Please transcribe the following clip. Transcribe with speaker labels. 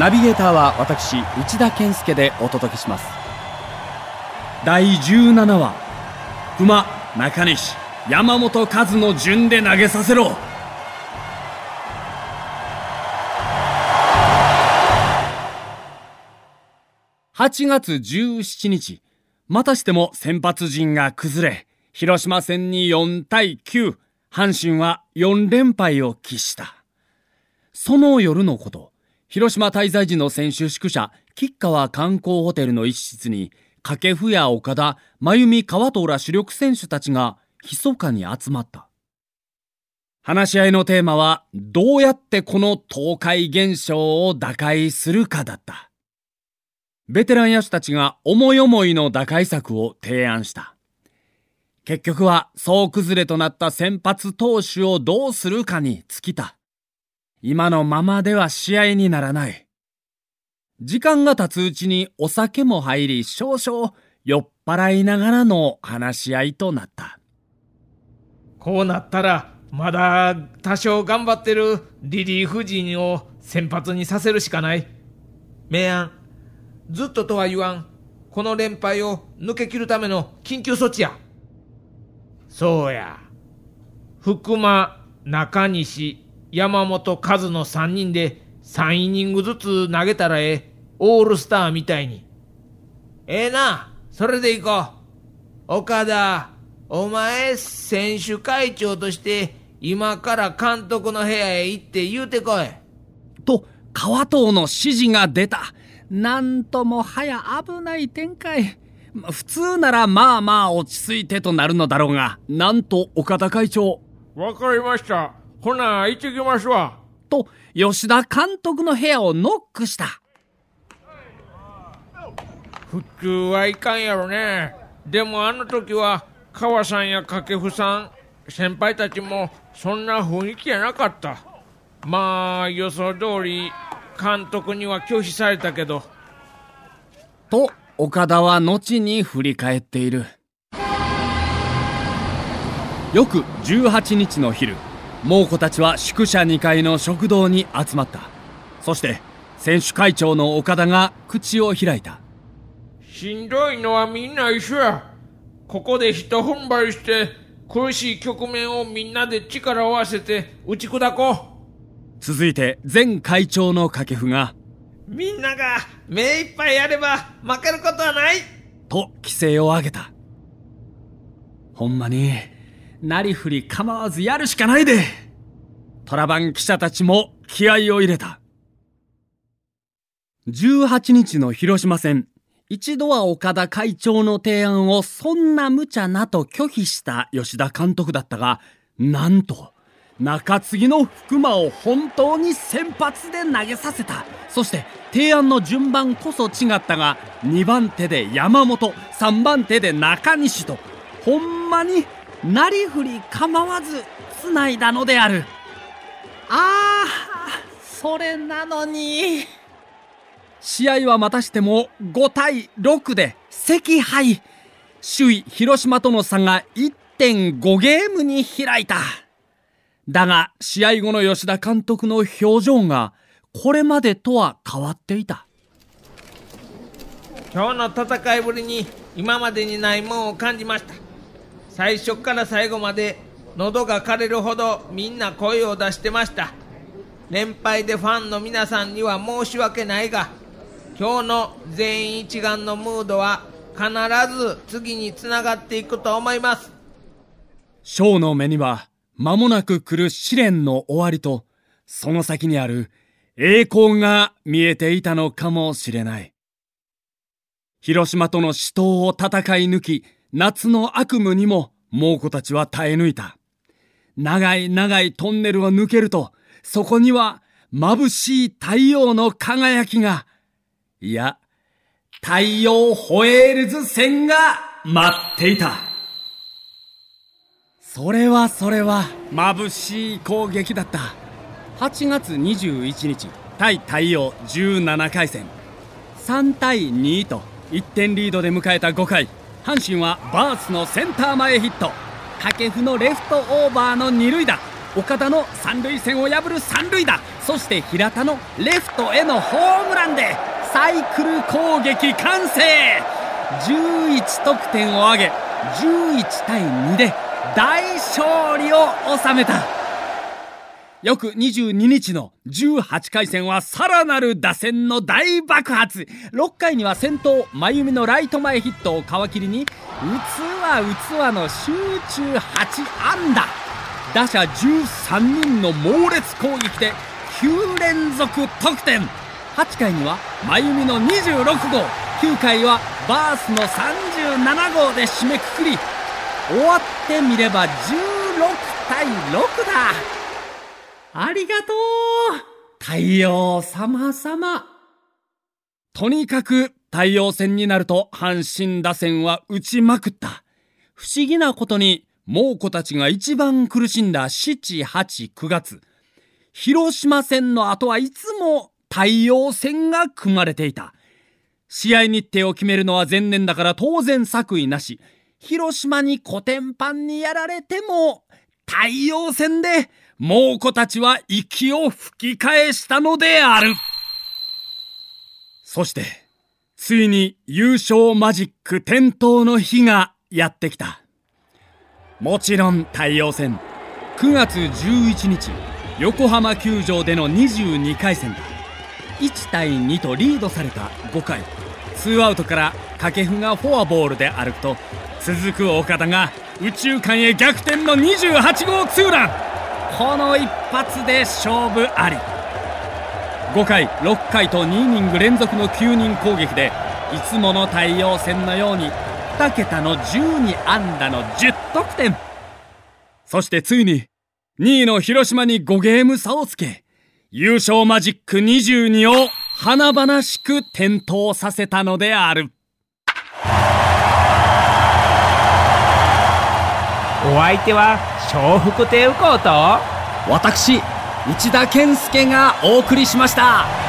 Speaker 1: ナビゲーターは私内田健介でお届けします。第17話熊中西山本和の順で投げさせろ。8月17日またしても先発陣が崩れ広島戦に4対9阪神は4連敗を喫した。その夜のこと広島滞在時の選手宿舎吉川観光ホテルの一室に掛布や岡田真由美川藤ら主力選手たちが密かに集まった。話し合いのテーマはどうやってこの倒壊現象を打開するかだった。ベテラン野手たちが思い思いの打開策を提案した。結局は総崩れとなった先発投手をどうするかに尽きた。今のままでは試合にならない。時間が経つうちにお酒も入り少々酔っ払いながらの話し合いとなった。
Speaker 2: こうなったらまだ多少頑張ってるリリーフ陣を先発にさせるしかない。明暗ずっととは言わんこの連敗を抜け切るための緊急措置や。そうや。福間中西山本和の3人で3イニングずつ投げたらええオールスターみたいに。ええなそれでいこう。岡田お前選手会長として今から監督の部屋へ行って言うてこい。
Speaker 1: と川藤の指示が出た。なんともはや危ない展開。普通ならまあまあ落ち着いてとなるのだろうがなんと岡田会長。
Speaker 2: わかりました。ほな行ってきますわ
Speaker 1: と吉田監督の部屋をノックした。
Speaker 2: 普通はいかんやろね。でもあの時は川さんや掛布さん先輩たちもそんな雰囲気やなかった。まあ予想通り監督には拒否されたけど。
Speaker 1: と岡田は後に振り返っている。翌18日の昼猛虎たちは宿舎2階の食堂に集まった。そして選手会長の岡田が口を開いた。
Speaker 2: しんどいのはみんな一緒や。ここでひと踏ん張りして苦しい局面をみんなで力を合わせて打ち砕こ
Speaker 1: う。続いて前会長の掛布が
Speaker 2: みんなが目いっぱいやれば負けることはない
Speaker 1: と規制を上げた。ほんまになりふり構わずやるしかないで。トラバン記者たちも気合を入れた。18日の広島戦一度は岡田会長の提案をそんな無茶なと拒否した吉田監督だったが、なんと、中継ぎの福間を本当に先発で投げさせた。そして提案の順番こそ違ったが、2番手で山本、3番手で中西と、ほんまになりふり構わず繋いだのである。ああ、それなのに。試合はまたしても5対6で惜敗首位広島との差が1.5ゲームに開いただが試合後の吉田監督の表情がこれまでとは変わっていた。
Speaker 2: 今日の戦いぶりに今までにないもんを感じました。最初から最後まで喉が枯れるほどみんな声を出してました。連敗でファンの皆さんには申し訳ないが今日の全員一丸のムードは必ず次につながっていくと思います。
Speaker 1: ショーの目には間もなく来る試練の終わりとその先にある栄光が見えていたのかもしれない。広島との死闘を戦い抜き、夏の悪夢にも猛虎たちは耐え抜いた。長い長いトンネルを抜けると、そこには眩しい太陽の輝きがいや、太陽ホエールズ戦が待っていた。それはそれは眩しい攻撃だった。8月21日、対太陽17回戦。3対2と1点リードで迎えた5回、阪神はバースのセンター前ヒット。掛布のレフトオーバーの二塁打。岡田の三塁線を破る三塁打そして平田のレフトへのホームランでサイクル攻撃完成11得点を挙げ11対2で大勝利を収めた。翌22日の18回戦はさらなる打線の大爆発。6回には先頭真由美のライト前ヒットを皮切りにうつわうつわの集中8安打。打者13人の猛烈攻撃で9連続得点。8回には真由美の26号。9回はバースの37号で締めくくり終わってみれば16対6だありがとう太陽様様とにかく太陽戦になると阪神打線は打ちまくった。不思議なことに猛虎たちが一番苦しんだ7、8、9月。広島戦の後はいつも太陽戦が組まれていた。試合日程を決めるのは前年だから当然作為なし。広島に古典版にやられても太陽戦で猛虎たちは息を吹き返したのである。そして、ついに優勝マジック点灯の日がやってきた。もちろん太陽戦。9月11日、横浜球場での22回戦だ。1対2とリードされた5回、ツーアウトから掛布がフォアボールで歩くと、続く岡田が宇宙間へ逆転の28号ツーラン。この一発で勝負あり。5回6回と2イニング連続の9人攻撃でいつもの太陽戦のように2桁の12安打の10得点。そしてついに2位の広島に5ゲーム差をつけ優勝マジック22を華々しく点灯させたのである。
Speaker 2: お相手は笑福亭右近と
Speaker 1: 私内田健介がお送りしました。